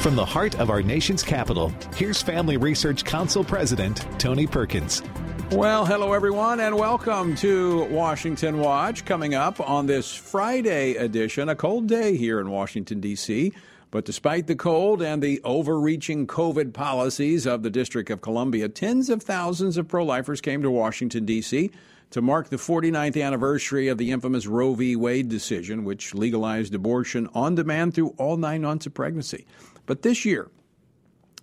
From the heart of our nation's capital, here's Family Research Council President Tony Perkins. Well, hello everyone, and welcome to Washington Watch. Coming up on this Friday edition, a cold day here in Washington, D.C. But despite the cold and the overreaching COVID policies of the District of Columbia, tens of thousands of pro lifers came to Washington, D.C. to mark the 49th anniversary of the infamous Roe v. Wade decision, which legalized abortion on demand through all nine months of pregnancy. But this year,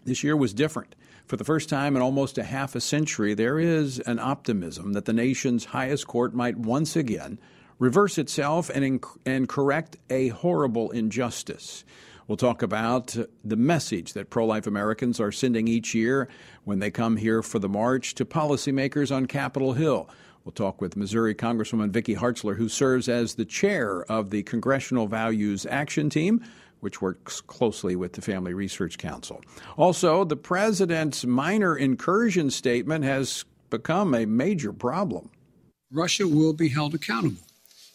this year was different. For the first time in almost a half a century, there is an optimism that the nation's highest court might once again reverse itself and, inc- and correct a horrible injustice. We'll talk about the message that pro life Americans are sending each year when they come here for the march to policymakers on Capitol Hill. We'll talk with Missouri Congresswoman Vicky Hartzler, who serves as the chair of the Congressional Values Action Team, which works closely with the Family Research Council. Also, the president's minor incursion statement has become a major problem. Russia will be held accountable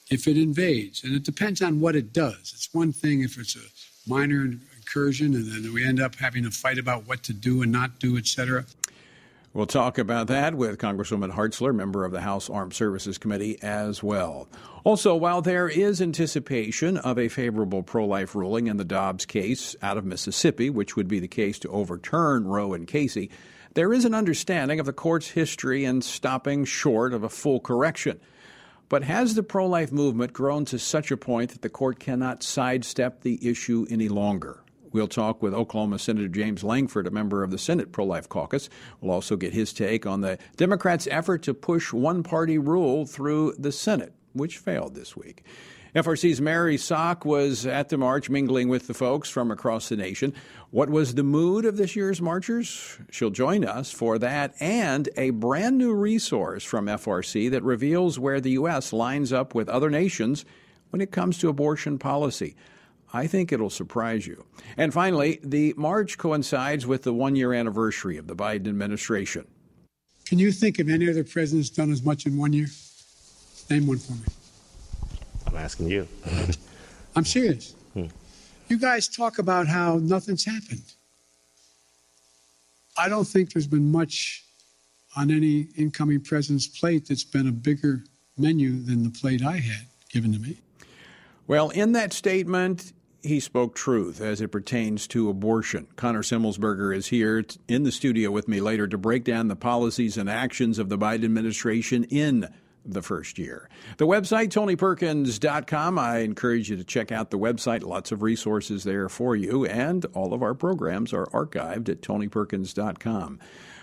if it invades, and it depends on what it does. It's one thing if it's a minor incursion, and then we end up having a fight about what to do and not do, et cetera. We'll talk about that with Congresswoman Hartzler, member of the House Armed Services Committee, as well. Also, while there is anticipation of a favorable pro life ruling in the Dobbs case out of Mississippi, which would be the case to overturn Roe and Casey, there is an understanding of the court's history in stopping short of a full correction. But has the pro life movement grown to such a point that the court cannot sidestep the issue any longer? We'll talk with Oklahoma Senator James Lankford, a member of the Senate Pro Life Caucus. We'll also get his take on the Democrats' effort to push one party rule through the Senate, which failed this week. FRC's Mary Szoch was at the march mingling with the folks from across the nation. What was the mood of this year's marchers? She'll join us for that and a brand new resource from FRC that reveals where the U.S. lines up with other nations when it comes to abortion policy. I think it'll surprise you. And finally, the march coincides with the one year anniversary of the Biden administration. Can you think of any other president's done as much in one year? Name one for me. I'm asking you. I'm serious. Hmm. You guys talk about how nothing's happened. I don't think there's been much on any incoming president's plate that's been a bigger menu than the plate I had given to me. Well, in that statement, he spoke truth as it pertains to abortion. Connor Semelsberger is here in the studio with me later to break down the policies and actions of the Biden administration in the first year. The website, tonyperkins.com. I encourage you to check out the website. Lots of resources there for you, and all of our programs are archived at tonyperkins.com.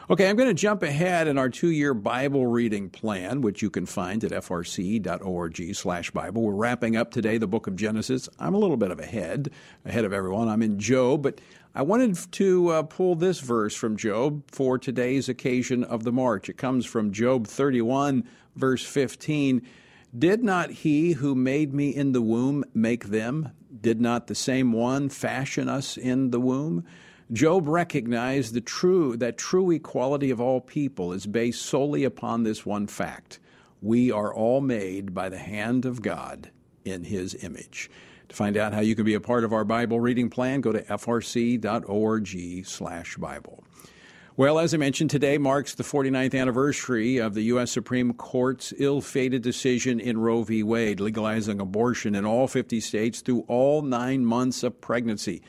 Okay, I'm going to jump ahead in our two-year Bible reading plan, which you can find at frc.org/bible. We're wrapping up today the book of Genesis. I'm a little bit of ahead, ahead of everyone. I'm in Job, but I wanted to uh, pull this verse from Job for today's occasion of the march. It comes from Job 31, verse 15. Did not he who made me in the womb make them? Did not the same one fashion us in the womb? Job recognized the true that true equality of all people is based solely upon this one fact. We are all made by the hand of God in his image. To find out how you can be a part of our Bible reading plan, go to frc.org/bible. Well, as I mentioned, today marks the 49th anniversary of the U.S. Supreme Court's ill fated decision in Roe v. Wade, legalizing abortion in all 50 states through all nine months of pregnancy.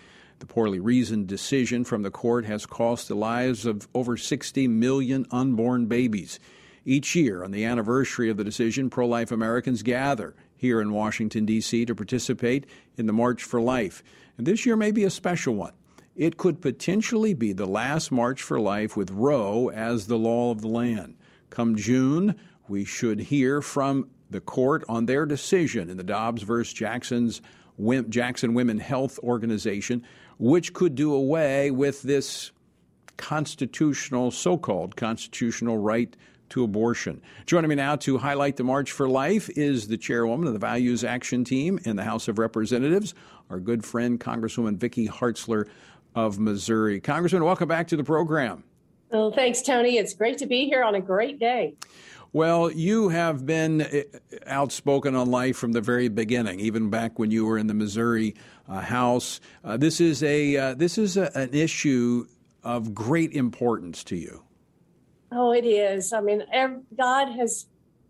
The poorly reasoned decision from the court has cost the lives of over 60 million unborn babies. Each year, on the anniversary of the decision, pro life Americans gather here in Washington, D.C. to participate in the March for Life. And this year may be a special one. It could potentially be the last March for Life with Roe as the law of the land. Come June, we should hear from the court on their decision in the Dobbs versus Jackson's Jackson Women Health Organization which could do away with this constitutional, so called constitutional right to abortion. Joining me now to highlight the March for Life is the chairwoman of the Values Action Team in the House of Representatives, our good friend, Congresswoman Vicky Hartzler of Missouri. Congressman, welcome back to the program. Well, thanks, Tony. It's great to be here on a great day. Well, you have been outspoken on life from the very beginning, even back when you were in the Missouri House. Uh, this is a uh, this is a, an issue of great importance to you. Oh, it is. I mean, every, God has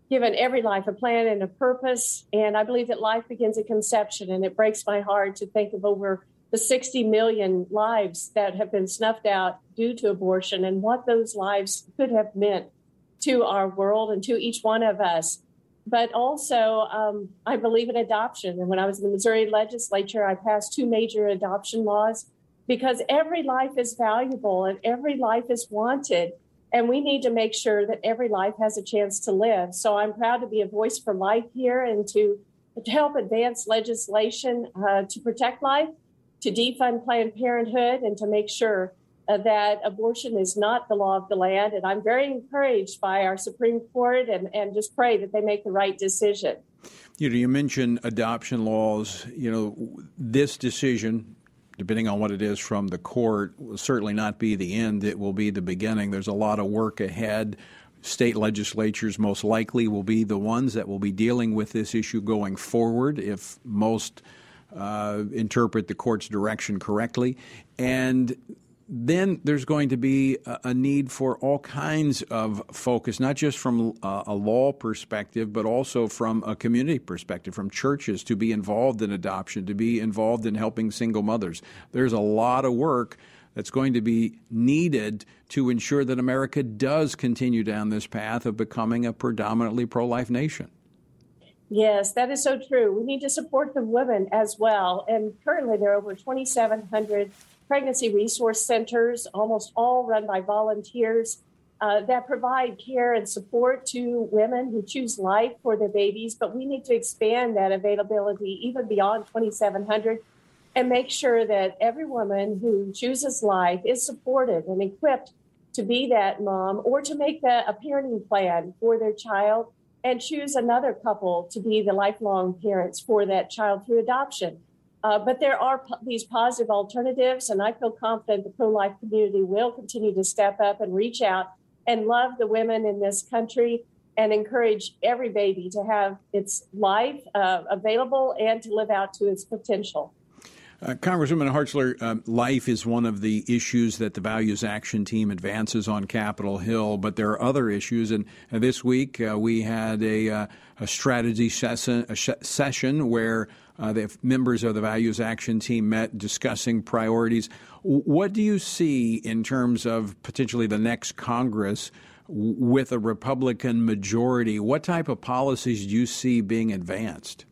given every life a plan and a purpose, and I believe that life begins at conception. And it breaks my heart to think of over the 60 million lives that have been snuffed out due to abortion and what those lives could have meant to our world and to each one of us. But also, um, I believe in adoption. And when I was in the Missouri legislature, I passed two major adoption laws because every life is valuable and every life is wanted. And we need to make sure that every life has a chance to live. So I'm proud to be a voice for life here and to, to help advance legislation uh, to protect life, to defund Planned Parenthood, and to make sure that abortion is not the law of the land. And I'm very encouraged by our Supreme Court and, and just pray that they make the right decision. You know, you mentioned adoption laws. You know, this decision, depending on what it is from the court, will certainly not be the end. It will be the beginning. There's a lot of work ahead. State legislatures most likely will be the ones that will be dealing with this issue going forward if most uh, interpret the court's direction correctly. And then there's going to be a, need for all kinds of focus, not just from uh, a, law perspective, but also from a community perspective, from churches to be involved in adoption, to be involved in helping single mothers. There's a lot of work that's going to be needed to ensure that America does continue down this path of becoming a predominantly pro life nation. Yes, that is so true. We need to support the women as well. And currently, there are over 2,700 pregnancy resource centers, almost all run by volunteers uh, that provide care and support to women who choose life for their babies. But we need to expand that availability even beyond 2,700 and make sure that every woman who chooses life is supported and equipped to be that mom or to make that a parenting plan for their child and choose another couple to be the lifelong parents for that child through adoption. Uh, but there are these positive alternatives, and I feel confident the pro life community will continue to step up and reach out and love the women in this country and encourage every baby to have its life uh, available and to live out to its potential. Uh, Congresswoman Hartzler, uh, life is one of the issues that the Values Action Team advances on Capitol Hill, but there are other issues. And uh, this week uh, we had a, uh, a strategy session, a sh- session where uh, the members of the Values Action Team met discussing priorities. What do you see in terms of potentially the next Congress? With a Republican majority, what type of policies do you see being advanced?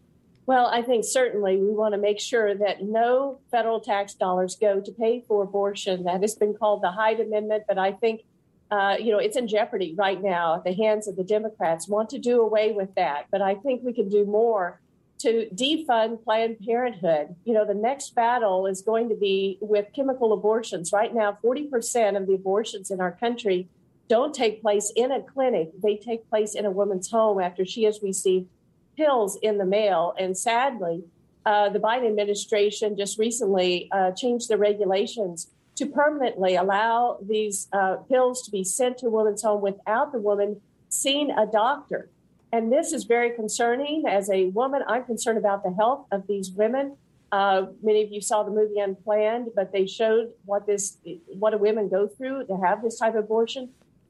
Well, I think certainly we want to make sure that no federal tax dollars go to pay for abortion. That has been called the Hyde Amendment, but I think, uh, you know, it's in jeopardy right now. At the hands of the Democrats want to do away with that, but I think we can do more to defund Planned Parenthood. You know, the next battle is going to be with chemical abortions. Right now, 40% of the abortions in our country don't take place in a clinic, they take place in a woman's home after she has received pills in the mail. And sadly, uh, the Biden administration just recently uh, changed the regulations to permanently allow these uh, pills to be sent to a woman's home without the woman seeing a doctor. And this is very concerning. As a woman, I'm concerned about the health of these women. Uh, many of you saw the movie Unplanned, but they showed what this, what a women go through to have this type of abortion.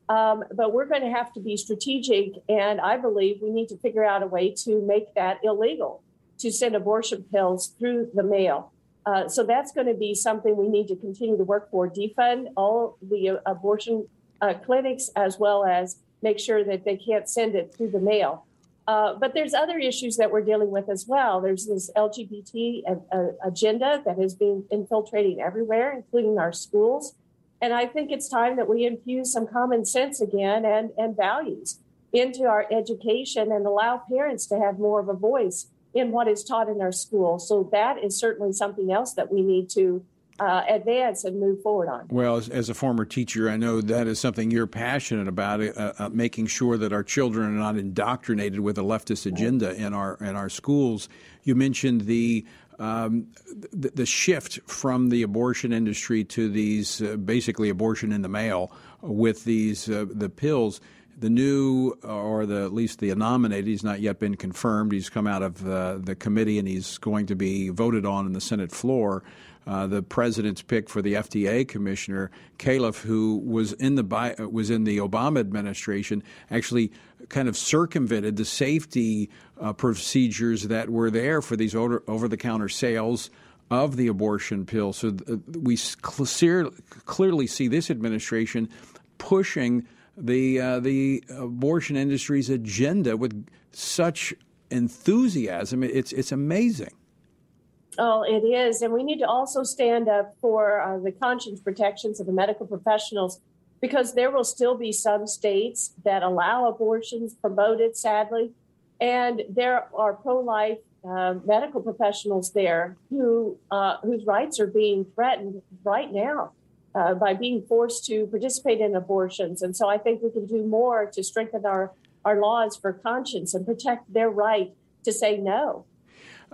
Um, but we're going to have to be strategic, and I believe we need to figure out a way to make that illegal to send abortion pills through the mail. Uh, so that's going to be something we need to continue to work for. Defund all the uh, abortion uh, clinics as well as make sure that they can't send it through the mail. Uh, but there's other issues that we're dealing with as well. There's this LGBT uh, agenda that has been infiltrating everywhere, including our schools. And I think it's time that we infuse some common sense again and, and values into our education and allow parents to have more of a voice in what is taught in our school. So that is certainly something else that we need to uh, advance and move forward on. Well, as, as, a former teacher, I know that is something you're passionate about, uh, uh, making sure that our children are not indoctrinated with a leftist agenda in our in our schools. You mentioned the um, the, the, shift from the abortion industry to these uh, basically abortion in the mail with these uh, the pills. The new, or the at least the nominated, he's not yet been confirmed. He's come out of uh, the committee and he's going to be voted on in the Senate floor. Uh, the president's pick for the FDA commissioner, Califf, who was in the was in the Obama administration, actually kind of circumvented the safety uh, procedures that were there for these over the counter sales of the abortion pill. So th- we clear, clearly see this administration pushing the uh, the abortion industry's agenda with such enthusiasm. It's it's amazing. Oh, it is. And we need to also stand up for uh, the conscience protections of the medical professionals because there will still be some states that allow abortions promoted, sadly. And there are pro life uh, medical professionals there who uh, whose rights are being threatened right now uh, by being forced to participate in abortions. And so I think we can do more to strengthen our, our laws for conscience and protect their right to say no.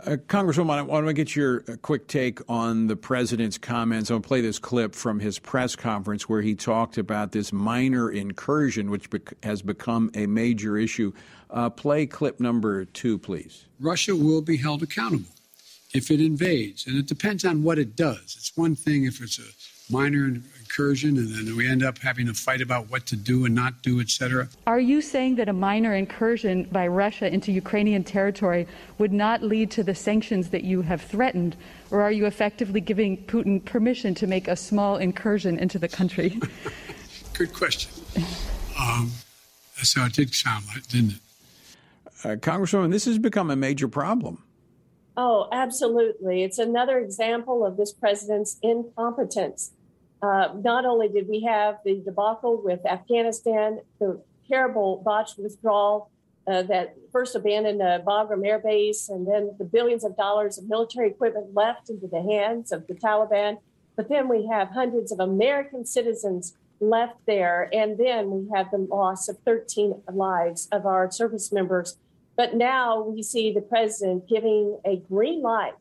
Uh, Congresswoman, I want to get your uh, quick take on the president's comments. I'll play this clip from his press conference where he talked about this minor incursion, which has become a major issue. Uh, play clip number two, please. Russia will be held accountable if it invades, and it depends on what it does. It's one thing if it's a minor incursion and then we end up having a fight about what to do and not do, etc. Are you saying that a minor incursion by Russia into Ukrainian territory would not lead to the sanctions that you have threatened? Or are you effectively giving Putin permission to make a small incursion into the country? Good question. Um, so it did sound like, didn't it? Uh, Congresswoman, this has become a major problem. Oh, absolutely. It's another example of this president's incompetence. Uh, not only did we have the debacle with Afghanistan, the terrible botched withdrawal uh, that first abandoned uh, Bagram Air Base, and then the billions of dollars of military equipment left into the hands of the Taliban. But then we have hundreds of American citizens left there, and then we have the loss of 13 lives of our service members. But now we see the president giving a green light,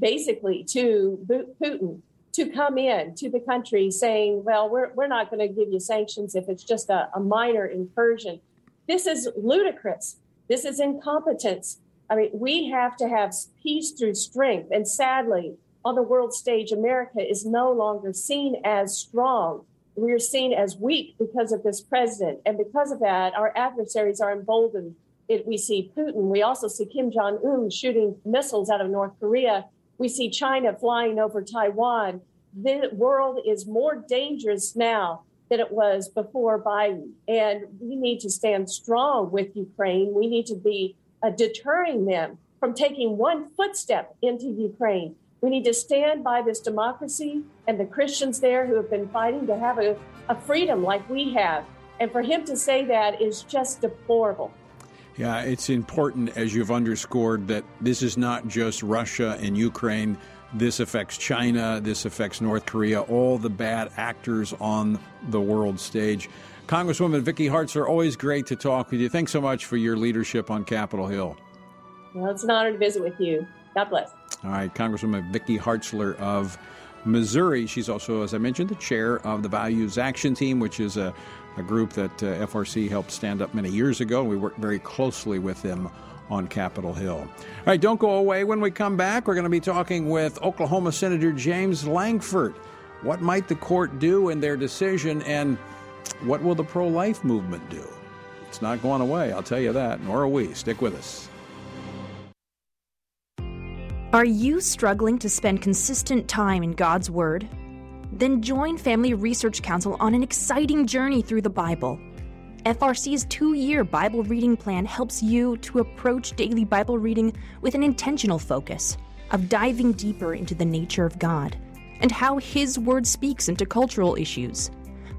basically, to Putin to come in to the country saying, well, we're, we're not going to give you sanctions if it's just a, a minor incursion. This is ludicrous. This is incompetence. I mean, we have to have peace through strength. And sadly, on the world stage, America is no longer seen as strong. We are seen as weak because of this president. And because of that, our adversaries are emboldened. It, we see Putin. We also see Kim Jong un shooting missiles out of North Korea. We see China flying over Taiwan the world is more dangerous now than it was before Biden. And we need to stand strong with Ukraine. We need to be uh, deterring them from taking one footstep into Ukraine. We need to stand by this democracy and the Christians there who have been fighting to have a, a freedom like we have. And for him to say that is just deplorable. Yeah, it's important, as you've underscored, that this is not just Russia and Ukraine this affects China, this affects North Korea, all the bad actors on the world stage. Congresswoman Vicky Hartzler, always great to talk with you. Thanks so much for your leadership on Capitol Hill. Well, it's an honor to visit with you. God bless. All right, Congresswoman Vicky Hartzler of Missouri. She's also, as I mentioned, the chair of the Values Action Team, which is a, a group that uh, FRC helped stand up many years ago. We work very closely with them on Capitol Hill. All right, don't go away. When we come back, we're going to be talking with Oklahoma Senator James Lankford. What might the court do in their decision, and what will the pro life movement do? It's not going away, I'll tell you that, nor are we. Stick with us. Are you struggling to spend consistent time in God's Word? Then join Family Research Council on an exciting journey through the Bible. FRC's two year Bible reading plan helps you to approach daily Bible reading with an intentional focus of diving deeper into the nature of God and how His Word speaks into cultural issues.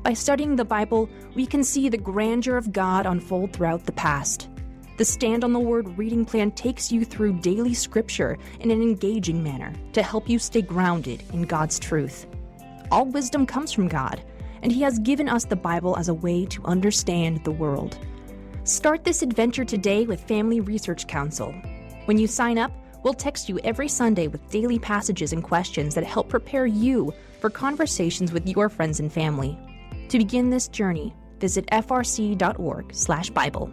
By studying the Bible, we can see the grandeur of God unfold throughout the past. The Stand on the Word reading plan takes you through daily scripture in an engaging manner to help you stay grounded in God's truth. All wisdom comes from God and He has given us the Bible as a way to understand the world. Start this adventure today with Family Research Council. When you sign up, we'll text you every Sunday with daily passages and questions that help prepare you for conversations with your friends and family. To begin this journey, visit frc.org/bible.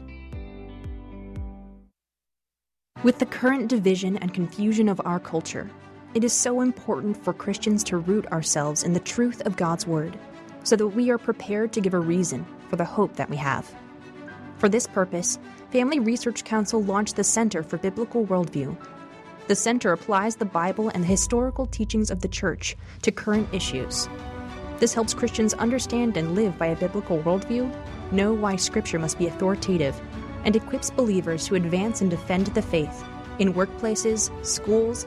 With the current division and confusion of our culture, it is so important for Christians to root ourselves in the truth of God's Word so that we are prepared to give a reason for the hope that we have. For this purpose, Family Research Council launched the Center for Biblical Worldview. The center applies the Bible and the historical teachings of the Church to current issues. This helps Christians understand and live by a biblical worldview, know why Scripture must be authoritative, and equips believers to advance and defend the faith in workplaces, schools,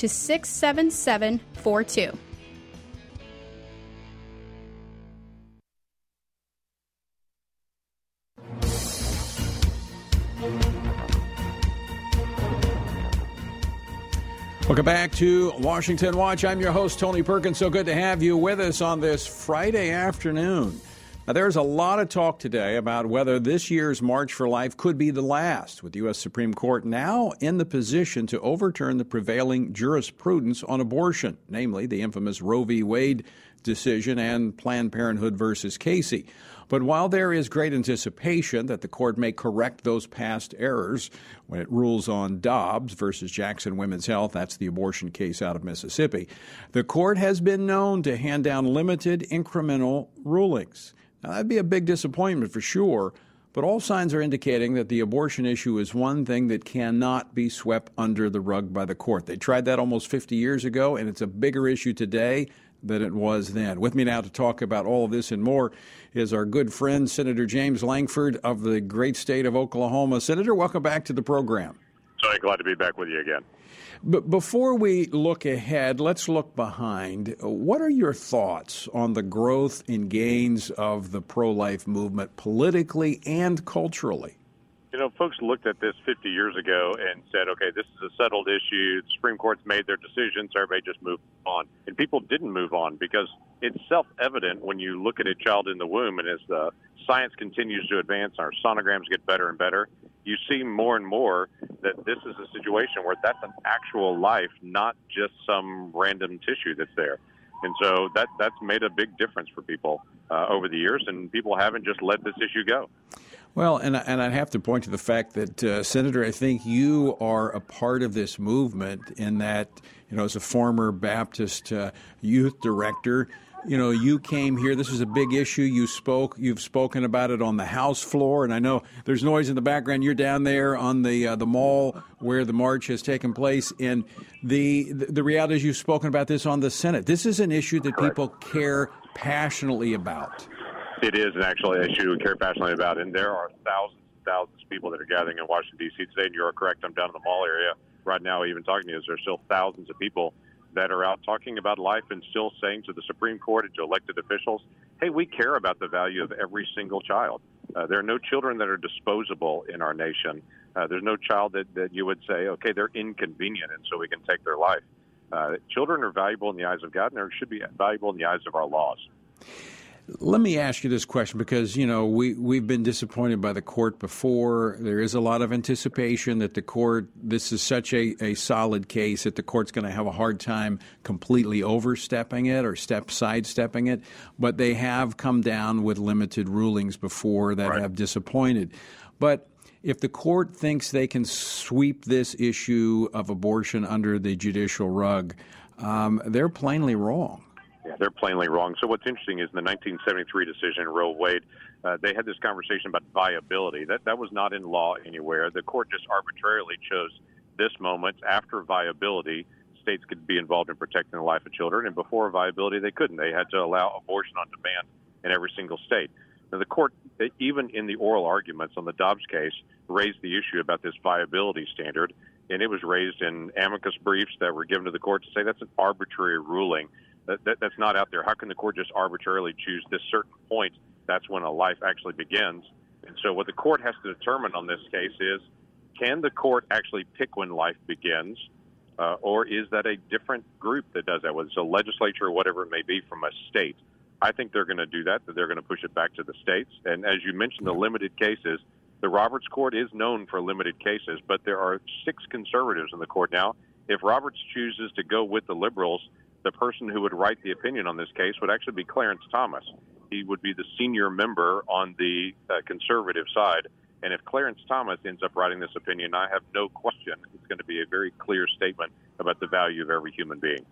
to 67742. Welcome back to Washington Watch. I'm your host, Tony Perkins. So good to have you with us on this Friday afternoon. Now, there's a lot of talk today about whether this year's March for Life could be the last, with the U.S. Supreme Court now in the position to overturn the prevailing jurisprudence on abortion, namely the infamous Roe v. Wade decision and Planned Parenthood versus Casey. But while there is great anticipation that the court may correct those past errors when it rules on Dobbs versus Jackson Women's Health, that's the abortion case out of Mississippi, the court has been known to hand down limited incremental rulings. Now, that'd be a big disappointment for sure, but all signs are indicating that the abortion issue is one thing that cannot be swept under the rug by the court. They tried that almost 50 years ago, and it's a bigger issue today than it was then. With me now to talk about all of this and more is our good friend, Senator James Lankford of the great state of Oklahoma. Senator, welcome back to the program. Sorry, glad to be back with you again. But before we look ahead, let's look behind. What are your thoughts on the growth and gains of the pro life movement politically and culturally? You know, folks looked at this 50 years ago and said, okay, this is a settled issue. The Supreme Court's made their decisions. Everybody just moved on. And people didn't move on because it's self evident when you look at a child in the womb and as the science continues to advance, our sonograms get better and better, you see more and more that this is a situation where that's an actual life, not just some random tissue that's there. And so that that's made a big difference for people uh, over the years, and people haven't just let this issue go. Well, and and I have to point to the fact that uh, Senator, I think you are a part of this movement in that you know as a former Baptist uh, youth director, you know you came here. This is a big issue. You spoke. You've spoken about it on the House floor, and I know there's noise in the background. You're down there on the uh, the mall where the march has taken place, and the the reality is you've spoken about this on the Senate. This is an issue that Correct. people care passionately about. It is an actual issue we care passionately about, and there are thousands and thousands of people that are gathering in Washington D.C. today. And you're correct. I'm down in the mall area right now, even talking to you. There's still thousands of people that are out talking about life and still saying to the Supreme Court and to elected officials, "Hey, we care about the value of every single child. Uh, there are no children that are disposable in our nation. Uh, there's no child that, that you would say, okay, they're inconvenient, and so we can take their life. Uh, children are valuable in the eyes of God, and they should be valuable in the eyes of our laws." Let me ask you this question because you know we we've been disappointed by the court before. There is a lot of anticipation that the court this is such a, a solid case that the court's going to have a hard time completely overstepping it or step sidestepping it. But they have come down with limited rulings before that right. have disappointed. But if the court thinks they can sweep this issue of abortion under the judicial rug, um, they're plainly wrong. Yeah, they're plainly wrong. So what's interesting is in the 1973 decision, Roe Wade, uh, they had this conversation about viability. That that was not in law anywhere. The court just arbitrarily chose this moment after viability. States could be involved in protecting the life of children, and before viability, they couldn't. They had to allow abortion on demand in every single state. Now, the court, even in the oral arguments on the Dobbs case, raised the issue about this viability standard, and it was raised in amicus briefs that were given to the court to say that's an arbitrary ruling. That, that, that's not out there. How can the court just arbitrarily choose this certain point? That's when a life actually begins. And so, what the court has to determine on this case is can the court actually pick when life begins? Uh, or is that a different group that does that, whether it's a legislature or whatever it may be from a state? I think they're going to do that, that they're going to push it back to the states. And as you mentioned, the limited cases, the Roberts Court is known for limited cases, but there are six conservatives in the court now. If Roberts chooses to go with the liberals, the person who would write the opinion on this case would actually be Clarence Thomas. He would be the senior member on the uh, conservative side. And if Clarence Thomas ends up writing this opinion, I have no question it's going to be a very clear statement about the value of every human being.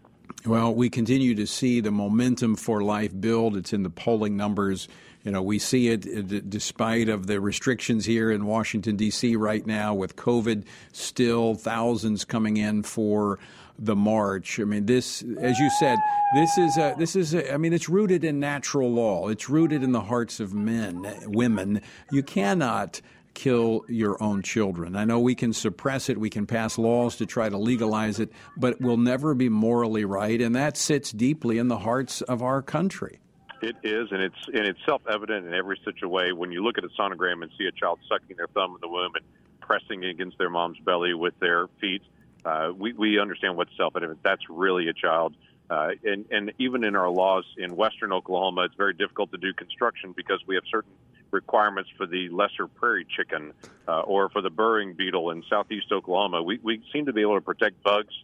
Well, we continue to see the momentum for life build. It's in the polling numbers. You know, we see it uh, despite of the restrictions here in Washington D.C. right now with COVID. Still, thousands coming in for the march. I mean, this, as you said, this is a, this is. A, I mean, it's rooted in natural law. It's rooted in the hearts of men, women. You cannot kill your own children. I know we can suppress it, we can pass laws to try to legalize it, but it will never be morally right, and that sits deeply in the hearts of our country. It is, and it's and it's self-evident in every such a way. When you look at a sonogram and see a child sucking their thumb in the womb and pressing against their mom's belly with their feet, uh, we we understand what's self-evident. That's really a child. Uh, and, and even in our laws in western Oklahoma, it's very difficult to do construction because we have certain requirements for the lesser prairie chicken uh, or for the burrowing beetle in southeast Oklahoma. We, we seem to be able to protect bugs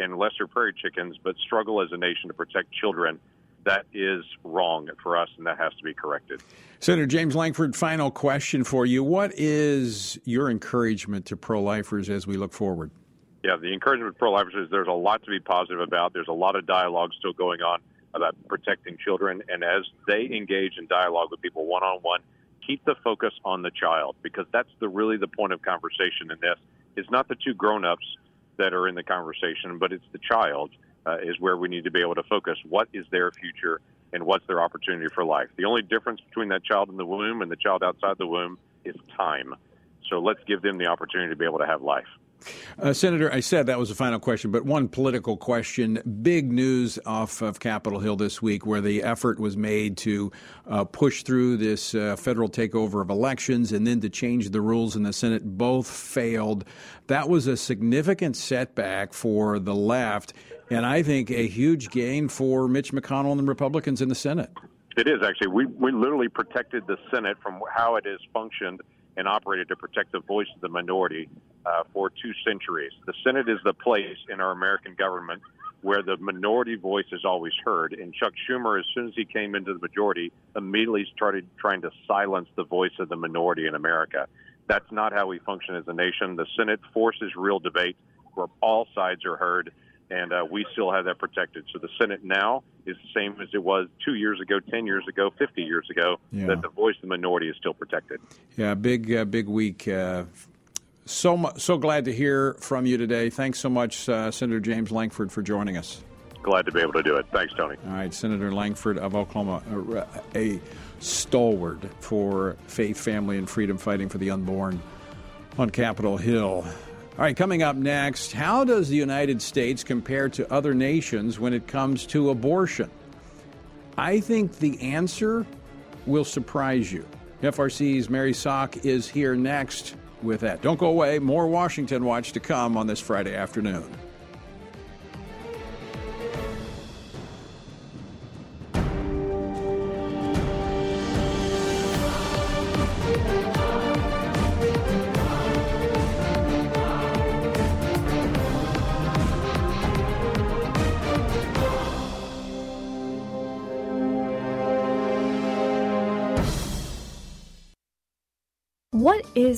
and lesser prairie chickens, but struggle as a nation to protect children. That is wrong for us, and that has to be corrected. Senator James Lankford, final question for you. What is your encouragement to pro lifers as we look forward? Yeah, the encouragement to pro lifers is there's a lot to be positive about. There's a lot of dialogue still going on about protecting children. And as they engage in dialogue with people one on one, keep the focus on the child because that's the really the point of conversation in this. It's not the two grown-ups that are in the conversation, but it's the child uh, is where we need to be able to focus. What is their future and what's their opportunity for life? The only difference between that child in the womb and the child outside the womb is time. So let's give them the opportunity to be able to have life. Uh, Senator, I said that was the final question, but one political question. Big news off of Capitol Hill this week where the effort was made to uh, push through this uh, federal takeover of elections and then to change the rules in the Senate. Both failed. That was a significant setback for the left, and I think a huge gain for Mitch McConnell and the Republicans in the Senate. It is actually. We, we literally protected the Senate from how it has functioned and operated to protect the voice of the minority uh, for two centuries. The Senate is the place in our American government where the minority voice is always heard. And Chuck Schumer, as soon as he came into the majority, immediately started trying to silence the voice of the minority in America. That's not how we function as a nation. The Senate forces real debate where all sides are heard, and uh, we still have that protected. So the Senate now is the same as it was two years ago, 10 years ago, 50 years ago, yeah. that the voice of the minority is still protected. Yeah, big, uh, big week uh, so so glad to hear from you today. Thanks so much, uh, Senator James Lankford, for joining us. Glad to be able to do it. Thanks, Tony. All right, Senator Lankford of Oklahoma, a, a stalwart for faith, family, and freedom, fighting for the unborn on Capitol Hill. All right, coming up next, how does the United States compare to other nations when it comes to abortion? I think the answer will surprise you. FRC's Mary Szoch is here next with that. Don't go away. More Washington Watch to come on this Friday afternoon.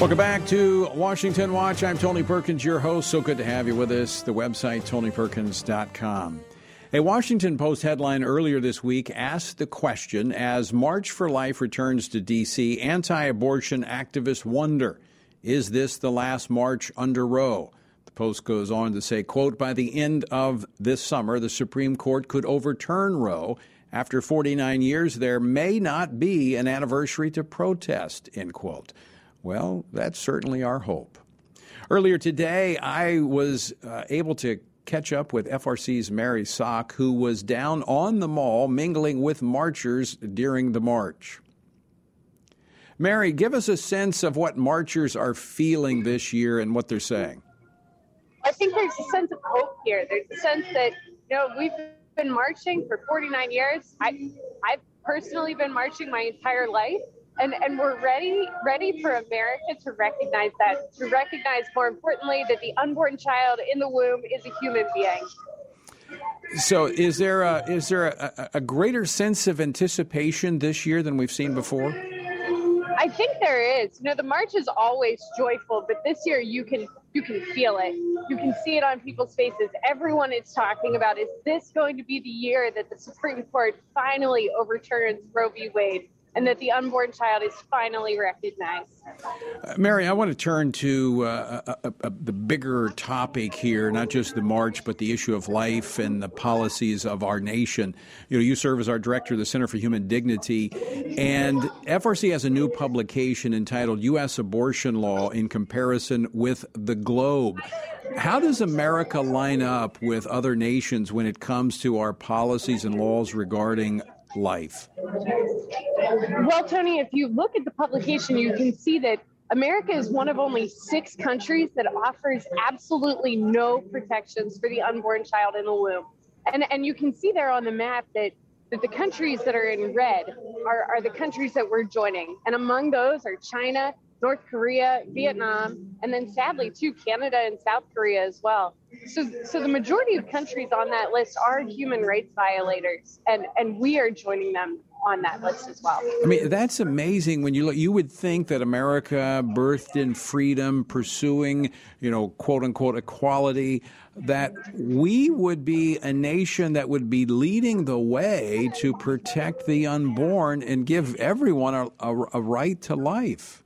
Welcome back to Washington Watch. I'm Tony Perkins, your host. So good to have you with us. The website, tonyperkins.com. A Washington Post headline earlier this week asked the question as March for Life returns to D.C., anti abortion activists wonder is this the last march under Roe? The Post goes on to say, quote, by the end of this summer, the Supreme Court could overturn Roe. After 49 years, there may not be an anniversary to protest, end quote. Well, that's certainly our hope. Earlier today, I was uh, able to catch up with FRC's Mary Szoch, who was down on the mall mingling with marchers during the march. Mary, give us a sense of what marchers are feeling this year and what they're saying. I think there's a sense of hope here. There's a sense that, you know, we've been marching for 49 years. I, I've personally been marching my entire life and and we're ready ready for America to recognize that to recognize more importantly that the unborn child in the womb is a human being. So, is there a, is there a, a greater sense of anticipation this year than we've seen before? I think there is. You know, the march is always joyful, but this year you can you can feel it. You can see it on people's faces. Everyone is talking about is this going to be the year that the Supreme Court finally overturns Roe v. Wade? And that the unborn child is finally recognized. Uh, Mary, I want to turn to uh, a, a, a, the bigger topic here, not just the march, but the issue of life and the policies of our nation. You know, you serve as our director of the Center for Human Dignity, and FRC has a new publication entitled U.S. Abortion Law in Comparison with the Globe. How does America line up with other nations when it comes to our policies and laws regarding life? Well, Tony, if you look at the publication, you can see that America is one of only six countries that offers absolutely no protections for the unborn child in the womb. And, and you can see there on the map that, that the countries that are in red are, are the countries that we're joining. And among those are China, North Korea, Vietnam, and then sadly, too, Canada and South Korea as well. So, so the majority of countries on that list are human rights violators, and, and we are joining them on that list as well. I mean, that's amazing when you look. You would think that America, birthed in freedom, pursuing, you know, quote unquote equality, that we would be a nation that would be leading the way to protect the unborn and give everyone a, a, a right to life.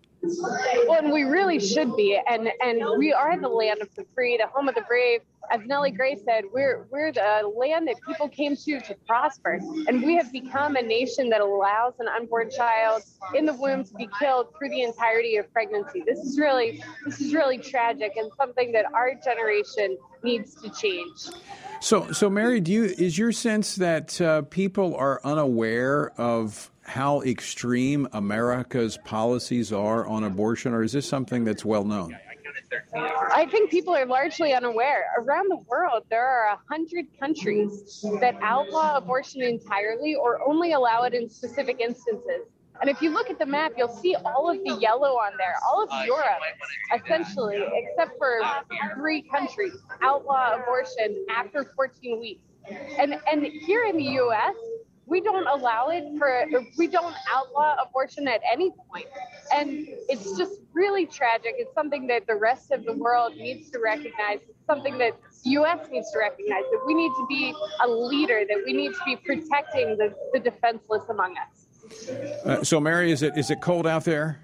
And we really should be, and and we are the land of the free, the home of the brave. As Nellie Gray said, we're we're the land that people came to to prosper, and we have become a nation that allows an unborn child in the womb to be killed through the entirety of pregnancy. This is really this is really tragic, and something that our generation needs to change. So, so Mary, do you is your sense that uh, people are unaware of how extreme America's policies are on abortion, or is this something that's well known? I think people are largely unaware. Around the world, there are a hundred countries that outlaw abortion entirely or only allow it in specific instances. And if you look at the map, you'll see all of the yellow on there. All of Europe, essentially, except for three countries, outlaw abortion after 14 weeks. And and here in the U.S., we don't allow it for we don't outlaw abortion at any point. And it's just really tragic. It's something that the rest of the world needs to recognize. It's something that the us needs to recognize that we need to be a leader that we need to be protecting the, the defenseless among us. Uh, so mary is it is it cold out there?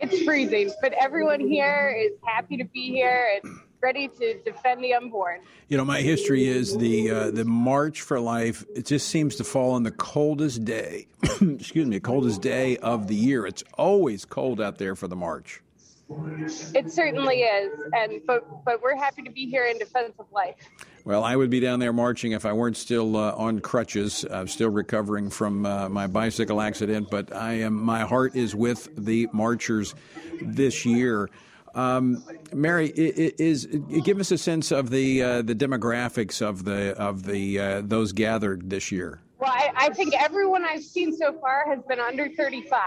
It's freezing but everyone here is happy to be here and ready to defend the unborn. You know, my history is the uh, the March for Life. It just seems to fall on the coldest day. excuse me, coldest day of the year. It's always cold out there for the march. It certainly is, and but but we're happy to be here in defense of life. Well, I would be down there marching if I weren't still uh, on crutches. I'm still recovering from uh, my bicycle accident, but I am. My heart is with the marchers this year. Um, Mary, is, is, give us a sense of the uh, the demographics of the of the uh, those gathered this year. Well, I, I, think everyone I've seen so far has been under 35.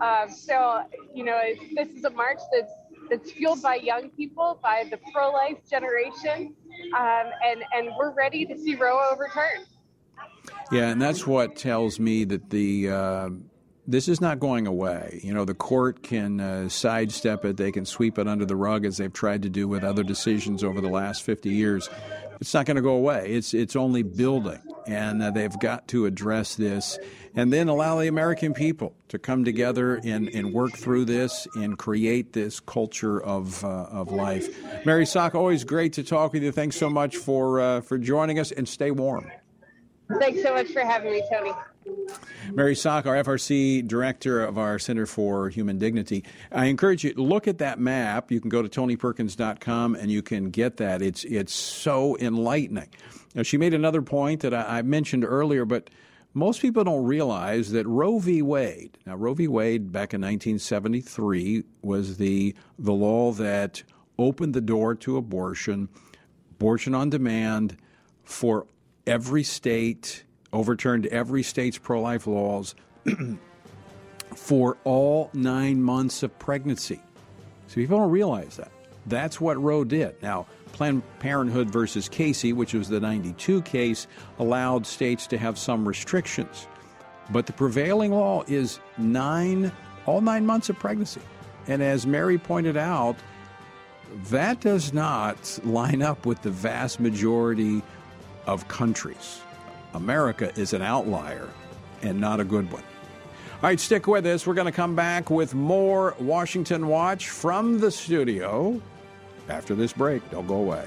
Uh, so you know, this is a march that's that's fueled by young people, by the pro-life generation, um, and and we're ready to see Roe overturned. Yeah, and that's what tells me that the uh, this is not going away. You know, the court can uh, sidestep it, they can sweep it under the rug as they've tried to do with other decisions over the last 50 years. It's not going to go away. It's it's only building, and uh, they've got to address this, and then allow the American people to come together and, and work through this and create this culture of uh, of life. Mary Szoch, always great to talk with you. Thanks so much for uh, for joining us, and stay warm. Thanks so much for having me, Tony. Mary Szoch, our FRC director of our Center for Human Dignity. I encourage you to look at that map. You can go to tonyperkins.com and you can get that. It's it's so enlightening. Now, she made another point that I, I mentioned earlier, but most people don't realize that Roe v. Wade. Now, Roe v. Wade back in 1973 was the the law that opened the door to abortion, abortion on demand for every state overturned every state's pro life laws for all nine months of pregnancy. So people don't realize that. That's what Roe did. Now, Planned Parenthood versus Casey, which was the 92 case, allowed states to have some restrictions. But the prevailing law is nine, all nine months of pregnancy. And as Mary pointed out, that does not line up with the vast majority of countries. America is an outlier and not a good one. All right, stick with us. We're going to come back with more Washington Watch from the studio after this break. Don't go away.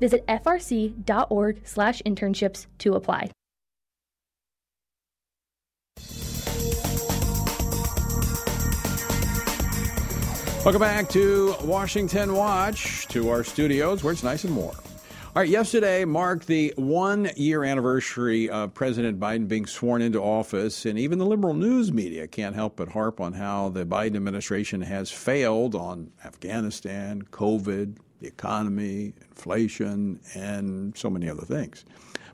Visit frc.org/internships to apply. Welcome back to Washington Watch, to our studios where it's nice and warm. All right, yesterday marked the one year anniversary of President Biden being sworn into office, and even the liberal news media can't help but harp on how the Biden administration has failed on Afghanistan, COVID, the economy, inflation, and so many other things.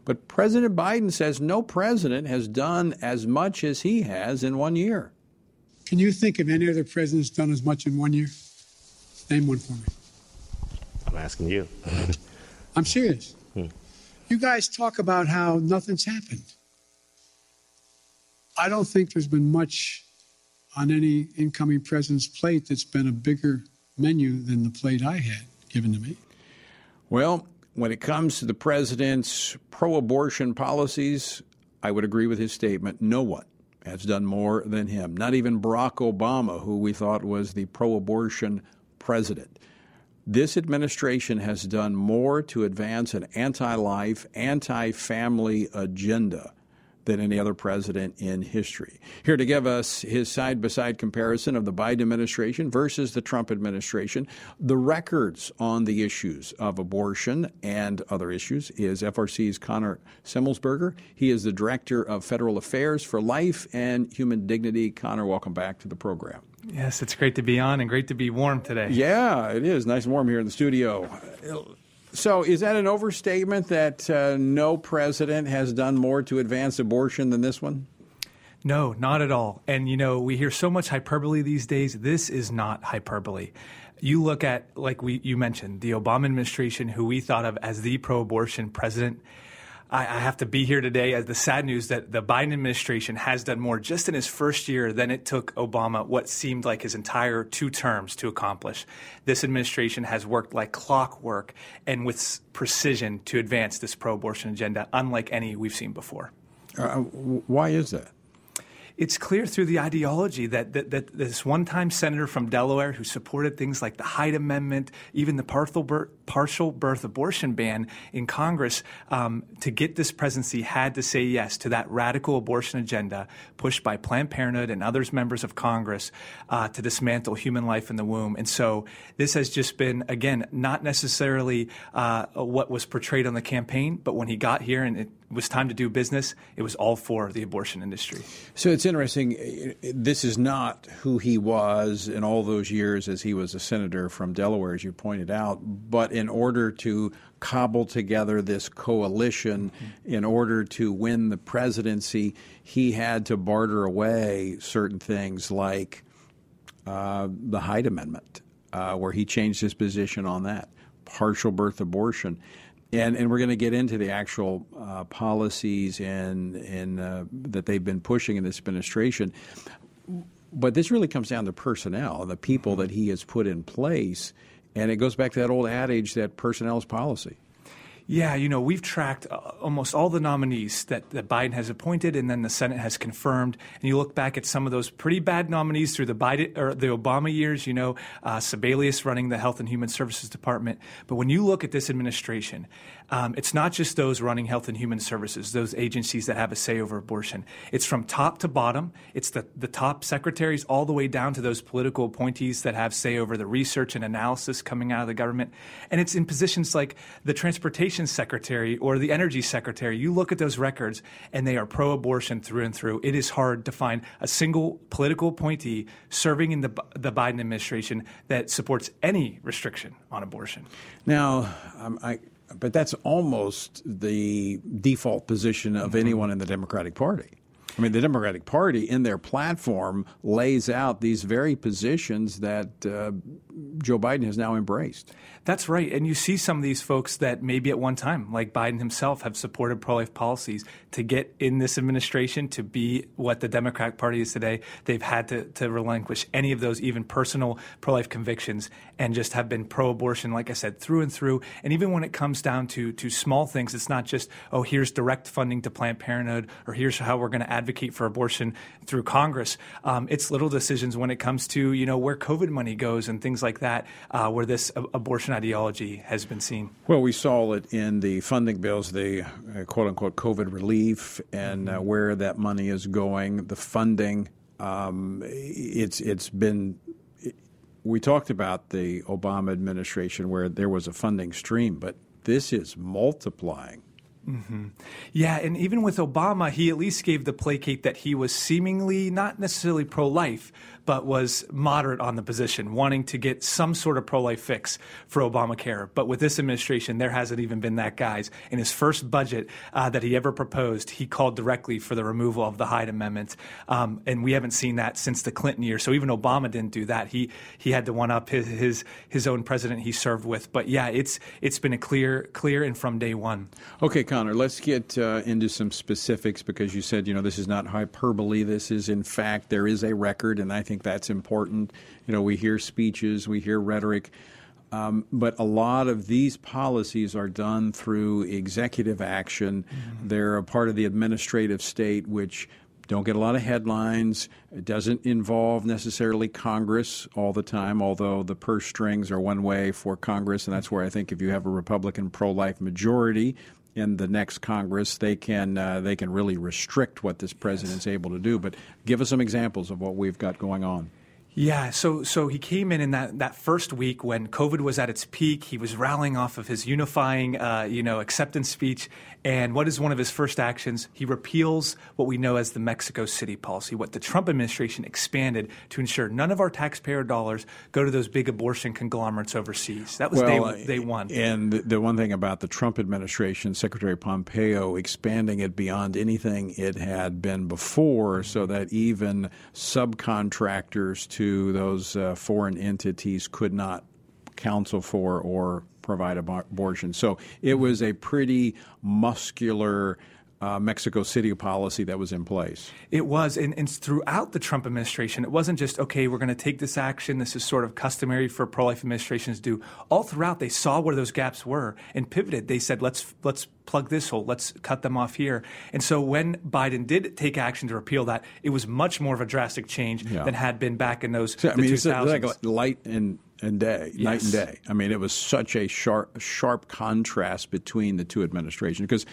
But President Biden says no president has done as much as he has in one year. Can you think of any other president that's done as much in one year? Name one for me. I'm asking you. I'm serious. Hmm. You guys talk about how nothing's happened. I don't think there's been much on any incoming president's plate that's been a bigger menu than the plate I had given to me. Well, when it comes to the president's pro abortion policies, I would agree with his statement. No one has done more than him. Not even Barack Obama, who we thought was the pro abortion president. This administration has done more to advance an anti life, anti family agenda than any other president in history. Here to give us his side by side comparison of the Biden administration versus the Trump administration, the records on the issues of abortion and other issues is FRC's Connor Semelsberger. He is the Director of Federal Affairs for Life and Human Dignity. Connor, welcome back to the program. Yes, it's great to be on and great to be warm today. Yeah, it is nice and warm here in the studio. So, is that an overstatement that uh, no president has done more to advance abortion than this one? No, not at all. And you know, we hear so much hyperbole these days. This is not hyperbole. You look at, like we you mentioned, the Obama administration, who we thought of as the pro-abortion president. I, I have to be here today as the sad news that the Biden administration has done more just in his first year than it took Obama what seemed like his entire two terms to accomplish. This administration has worked like clockwork and with precision to advance this pro abortion agenda, unlike any we've seen before. Uh, why is that? it's clear through the ideology that, that, that this one time senator from Delaware who supported things like the Hyde Amendment, even the partial birth, partial birth abortion ban in Congress um, to get this presidency had to say yes to that radical abortion agenda pushed by Planned Parenthood and others members of Congress uh, to dismantle human life in the womb. And so this has just been, again, not necessarily uh, what was portrayed on the campaign, but when he got here and it was time to do business, it was all for the abortion industry. So it's interesting. This is not who he was in all those years as he was a senator from Delaware, as you pointed out. But in order to cobble together this coalition, mm-hmm. in order to win the presidency, he had to barter away certain things like uh, the Hyde Amendment, uh, where he changed his position on that, partial birth abortion and and we're going to get into the actual uh, policies and and uh, that they've been pushing in this administration. But this really comes down to personnel, the people that he has put in place, and it goes back to that old adage that personnel is policy. Yeah, you know, we've tracked uh, almost all the nominees that, that Biden has appointed and then the Senate has confirmed. And you look back at some of those pretty bad nominees through the Biden or the Obama years, you know, uh, Sebelius running the Health and Human Services Department. But when you look at this administration, um, it's not just those running health and human services, those agencies that have a say over abortion. It's from top to bottom. It's the, the top secretaries all the way down to those political appointees that have say over the research and analysis coming out of the government. And it's in positions like the transportation secretary or the energy secretary. You look at those records and they are pro abortion through and through. It is hard to find a single political appointee serving in the, the Biden administration that supports any restriction on abortion. Now, um, I but that's almost the default position of mm-hmm. anyone in the Democratic Party. I mean, the Democratic Party, in their platform, lays out these very positions that uh, Joe Biden has now embraced. That's right. And you see some of these folks that maybe at one time, like Biden himself, have supported pro life policies to get in this administration to be what the Democratic Party is today. They've had to, to relinquish any of those, even personal pro life convictions, and just have been pro abortion, like I said, through and through. And even when it comes down to, to small things, it's not just, oh, here's direct funding to Planned Parenthood, or here's how we're going to advocate for abortion through Congress. Um, it's little decisions when it comes to, you know, where COVID money goes and things like that, uh, where this abortion abortion ideology has been seen? Well, we saw it in the funding bills, the uh, quote unquote COVID relief, and uh, where that money is going, the funding. Um, it's it's been. We talked about the Obama administration where there was a funding stream, but this is multiplying. Mm-hmm. Yeah, and even with Obama, he at least gave the placate that he was seemingly not necessarily pro life, but was moderate on the position, wanting to get some sort of pro life fix for Obamacare. But with this administration, there hasn't even been that, guys. In his first budget uh, that he ever proposed, he called directly for the removal of the Hyde Amendment. Um, and we haven't seen that since the Clinton years. So even Obama didn't do that. He, he had to one up his, his, his own president he served with. But yeah, it's, it's been a clear, clear and from day one. Okay, Connor, let's get uh, into some specifics because you said, you know, this is not hyperbole. This is, in fact, there is a record, and I think that's important. You know, we hear speeches, we hear rhetoric. Um, but a lot of these policies are done through executive action. Mm-hmm. They're a part of the administrative state, which don't get a lot of headlines. It doesn't involve necessarily Congress all the time, although the purse strings are one way for Congress, and that's where I think if you have a Republican pro-life majority, in the next Congress, they can uh, they can really restrict what this president's yes. able to do. But give us some examples of what we've got going on. Yeah, so so he came in in that, that first week when COVID was at its peak. He was rallying off of his unifying, uh, you know, acceptance speech, and what is one of his first actions? He repeals what we know as the Mexico City policy, what the Trump administration expanded to ensure none of our taxpayer dollars go to those big abortion conglomerates overseas. That was well, day, day one. And the one thing about the Trump administration, Secretary Pompeo expanding it beyond anything it had been before, so that even subcontractors to those uh, foreign entities could not counsel for or provide abortion. So it was a pretty muscular uh, Mexico City policy that was in place. It was, and, and, throughout the Trump administration, it wasn't just okay. We're going to take this action. This is sort of customary for pro-life administrations to do. All throughout, they saw where those gaps were and pivoted. They said, "Let's let's plug this hole. Let's cut them off here." And so, when Biden did take action to repeal that, it was much more of a drastic change yeah. than had been back in those. So, I mean, 2000s. it's like light and and day, yes. night and day. I mean, it was such a sharp, sharp contrast between the two administrations because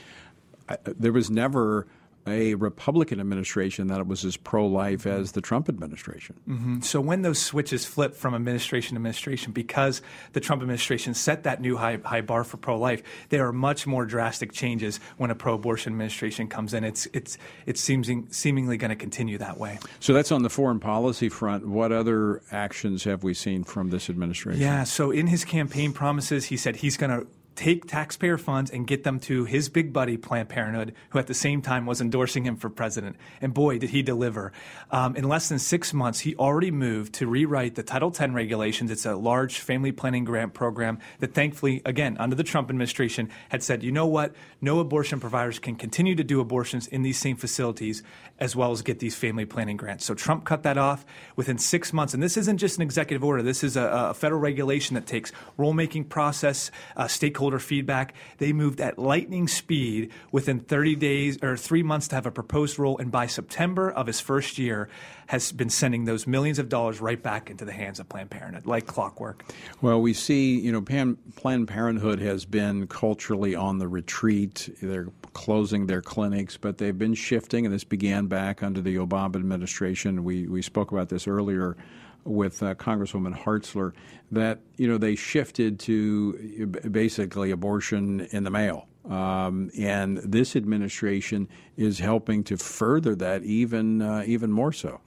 I, there was never a Republican administration that was as pro life as the Trump administration. Mm-hmm. So when those switches flip from administration to administration, because the Trump administration set that new high, high bar for pro life, there are much more drastic changes when a pro abortion administration comes in. It's, it's, it's seeming, seemingly going to continue that way. So that's on the foreign policy front. What other actions have we seen from this administration? Yeah, so in his campaign promises, he said he's going to take taxpayer funds and get them to his big buddy, Planned Parenthood, who at the same time was endorsing him for president. And boy, did he deliver. Um, in less than six months, he already moved to rewrite the Title X regulations. It's a large family planning grant program that thankfully, again, under the Trump administration, had said, you know what? No abortion providers can continue to do abortions in these same facilities as well as get these family planning grants. So Trump cut that off within six months. And this isn't just an executive order. This is a, a federal regulation that takes rulemaking process, uh, stakeholder feedback. They moved at lightning speed within 30 days or three months to have a proposed rule. And by September of his first year, has been sending those millions of dollars right back into the hands of Planned Parenthood, like clockwork. Well, we see, you know, Pan, Planned Parenthood has been culturally on the retreat. They're closing their clinics, but they've been shifting, and this began back under the Obama administration. We, we spoke about this earlier with uh, Congresswoman Hartzler that you know they shifted to basically abortion in the mail. Um, and this administration is helping to further that even uh, even more so.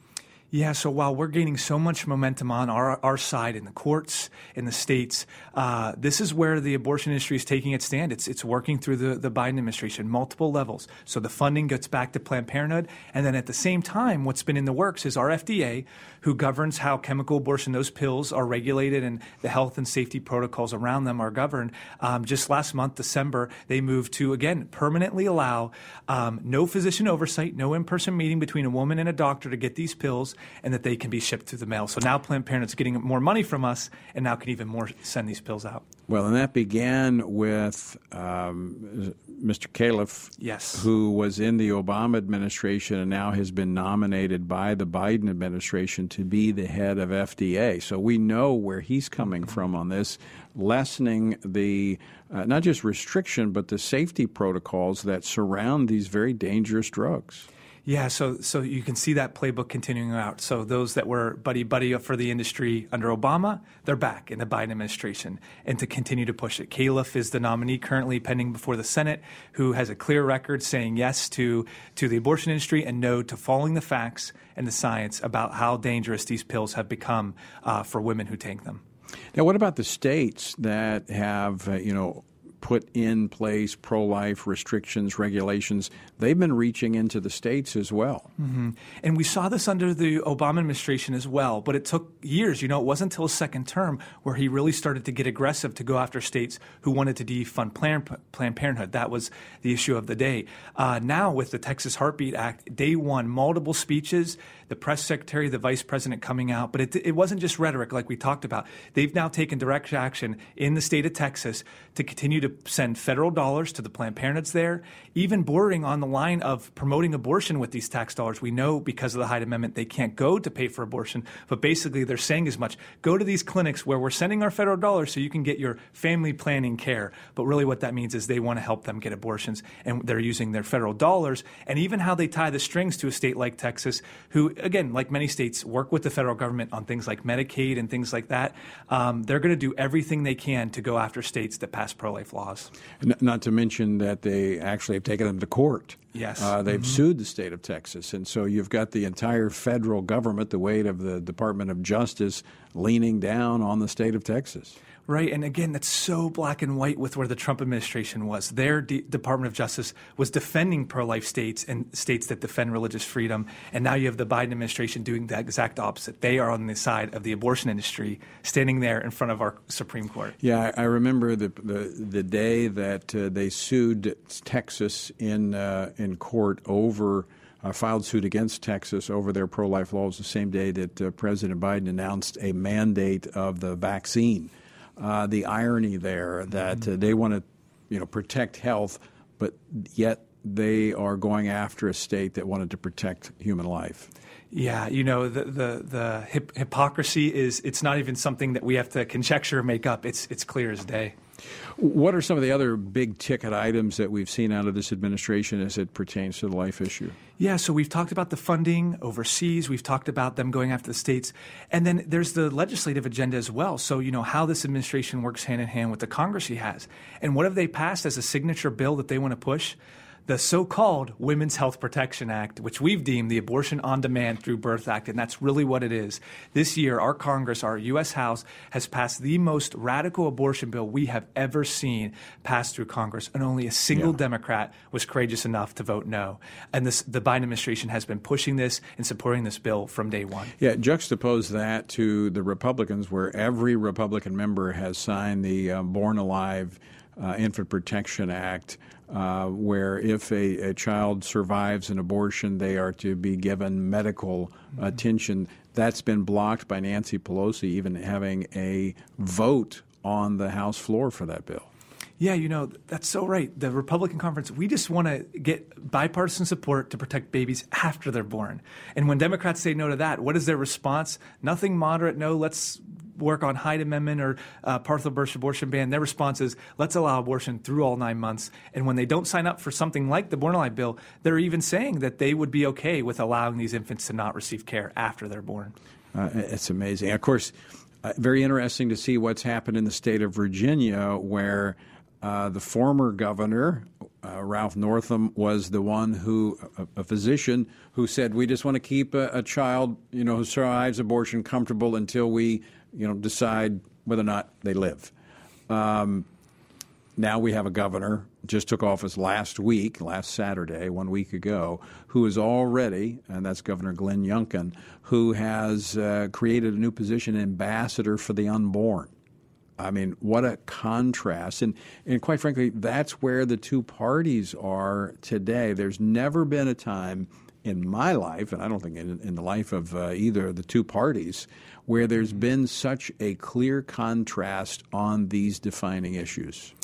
Yeah, so while we're gaining so much momentum on our, our side in the courts, in the states, uh, this is where the abortion industry is taking its stand. It's, it's working through the, the Biden administration, multiple levels. So the funding gets back to Planned Parenthood. And then at the same time, what's been in the works is our FDA, who governs how chemical abortion, those pills are regulated and the health and safety protocols around them are governed. Um, just last month, December, they moved to, again, permanently allow um, no physician oversight, no in person meeting between a woman and a doctor to get these pills and that they can be shipped through the mail. So now Planned Parenthood's getting more money from us and now can even more send these pills out. Well, and that began with um, Mr. Califf, yes. who was in the Obama administration and now has been nominated by the Biden administration to be the head of FDA. So we know where he's coming from on this, lessening the uh, not just restriction, but the safety protocols that surround these very dangerous drugs. Yeah, so so you can see that playbook continuing out. So those that were buddy buddy for the industry under Obama, they're back in the Biden administration, and to continue to push it. Califf is the nominee currently pending before the Senate, who has a clear record saying yes to to the abortion industry and no to following the facts and the science about how dangerous these pills have become uh, for women who take them. Now, what about the states that have, uh, you know, put in place pro life restrictions, regulations, they've been reaching into the states as well. Mm-hmm. And we saw this under the Obama administration as well, but it took years. You know, it wasn't until his second term where he really started to get aggressive to go after states who wanted to defund Planned, Planned Parenthood. That was the issue of the day. Uh, now, with the Texas Heartbeat Act, day one, multiple speeches, the press secretary, the vice president coming out, but it, it wasn't just rhetoric like we talked about. They've now taken direct action in the state of Texas to continue to send federal dollars to the Planned Parenthoods there, even bordering on the line of promoting abortion with these tax dollars. We know because of the Hyde Amendment they can't go to pay for abortion, but basically they're saying as much go to these clinics where we're sending our federal dollars so you can get your family planning care. But really, what that means is they want to help them get abortions, and they're using their federal dollars, and even how they tie the strings to a state like Texas, who, again, like many states, work with the federal government on things like Medicaid and things like that. Um, they're going to do everything they can to go after states that pass pro life laws. Not to mention that they actually have taken them to court. Yes. Uh, they've mm-hmm. sued the state of Texas. And so you've got the entire federal government, the weight of the Department of Justice, leaning down on the state of Texas. Right. And again, that's so black and white with where the Trump administration was. Their D- Department of Justice was defending pro life states and states that defend religious freedom. And now you have the Biden administration doing the exact opposite. They are on the side of the abortion industry, standing there in front of our Supreme Court. Yeah, I remember the, the, the day that uh, they sued Texas in, uh, in court over. Uh, filed suit against Texas over their pro life laws the same day that uh, President Biden announced a mandate of the vaccine uh, the irony there that uh, they want to, you know, protect health, but yet they are going after a state that wanted to protect human life. Yeah, you know the the the hip- hypocrisy is it's not even something that we have to conjecture or make up. It's it's clear as day. What are some of the other big ticket items that we've seen out of this administration as it pertains to the life issue? Yeah, so we've talked about the funding overseas. We've talked about them going after the states. And then there's the legislative agenda as well. So, you know, how this administration works hand in hand with the Congress he has. And what have they passed as a signature bill that they want to push? The so called Women's Health Protection Act, which we've deemed the Abortion on Demand through Birth Act, and that's really what it is. This year, our Congress, our U.S. House, has passed the most radical abortion bill we have ever seen pass through Congress, and only a single yeah. Democrat was courageous enough to vote no. And this, the Biden administration has been pushing this and supporting this bill from day one. Yeah, juxtapose that to the Republicans, where every Republican member has signed the uh, Born Alive uh, Infant Protection Act uh, where if a, a, child survives an abortion, they are to be given medical mm-hmm. attention. That's been blocked by Nancy Pelosi even having a vote on the House floor for that bill. Yeah, you know, that's so right. The Republican conference, we just want to get bipartisan support to protect babies after they're born. And when Democrats say no to that, what is their response? Nothing moderate, no, let's work on Hyde Amendment or uh, partial birth abortion ban, their response is let's allow abortion through all nine months. And when they don't sign up for something like the Born Alive bill, they're even saying that they would be okay with allowing these infants to not receive care after they're born. Uh, it's amazing. Of course, uh, very interesting to see what's happened in the state of Virginia, where uh, the former governor, uh, Ralph Northam, was the one who, a, a, physician, who said, We just want to keep a, a child, you know, who survives abortion comfortable until we you know, decide whether or not they live. Um, now we have a governor just took office last week, last Saturday, one week ago, who is already, and that's Governor Glenn Youngkin, who has uh, created a new position, ambassador for the unborn. I mean, what a contrast. And, and quite frankly, that's where the two parties are today. There's never been a time in my life, and I don't think in, in the life of uh, either of the two parties, where there's been such a clear contrast on these defining issues.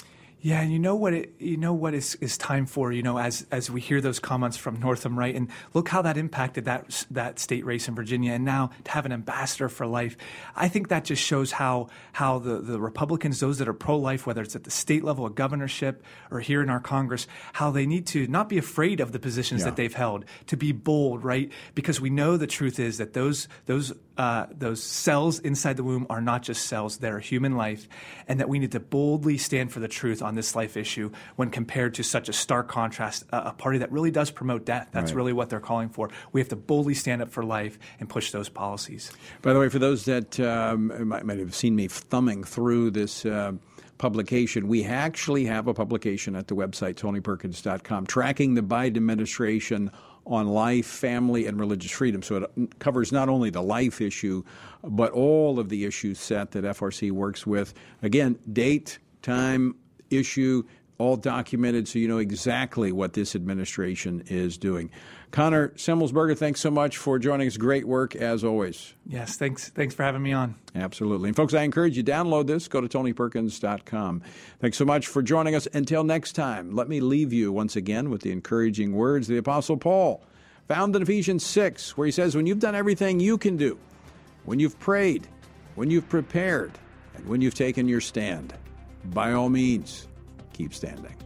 Yeah, and you know what it, you know what is, is time for, you know, as as we hear those comments from Northam, right? And look how that impacted that that state race in Virginia and now to have an ambassador for life. I think that just shows how how the, the Republicans, those that are pro life, whether it's at the state level, a governorship, or here in our Congress, how they need to not be afraid of the positions yeah. that they've held, to be bold, right? Because we know the truth is that those those uh, those cells inside the womb are not just cells, they're human life, and that we need to boldly stand for the truth on this life issue when compared to such a stark contrast, a, a party that really does promote death. That's right. really what they're calling for. We have to boldly stand up for life and push those policies. By the way, for those that um, might, might, have seen me thumbing through this. Uh, publication. We actually have a publication at the website, tonyperkins.com, tracking the Biden administration on life, family, and religious freedom. So it covers not only the life issue, but all of the issues set that FRC works with. Again, date, time, issue, all documented so you know exactly what this administration is doing. Connor Semelsberger, thanks so much for joining us. Great work as always. Yes, thanks. Thanks for having me on. Absolutely. And folks, I encourage you download this. Go to tonyperkins.com. Thanks so much for joining us. Until next time, let me leave you once again with the encouraging words of the Apostle Paul, found in Ephesians 6, where he says, "When you've done everything you can do, when you've prayed, when you've prepared, and when you've taken your stand, by all means, keep standing."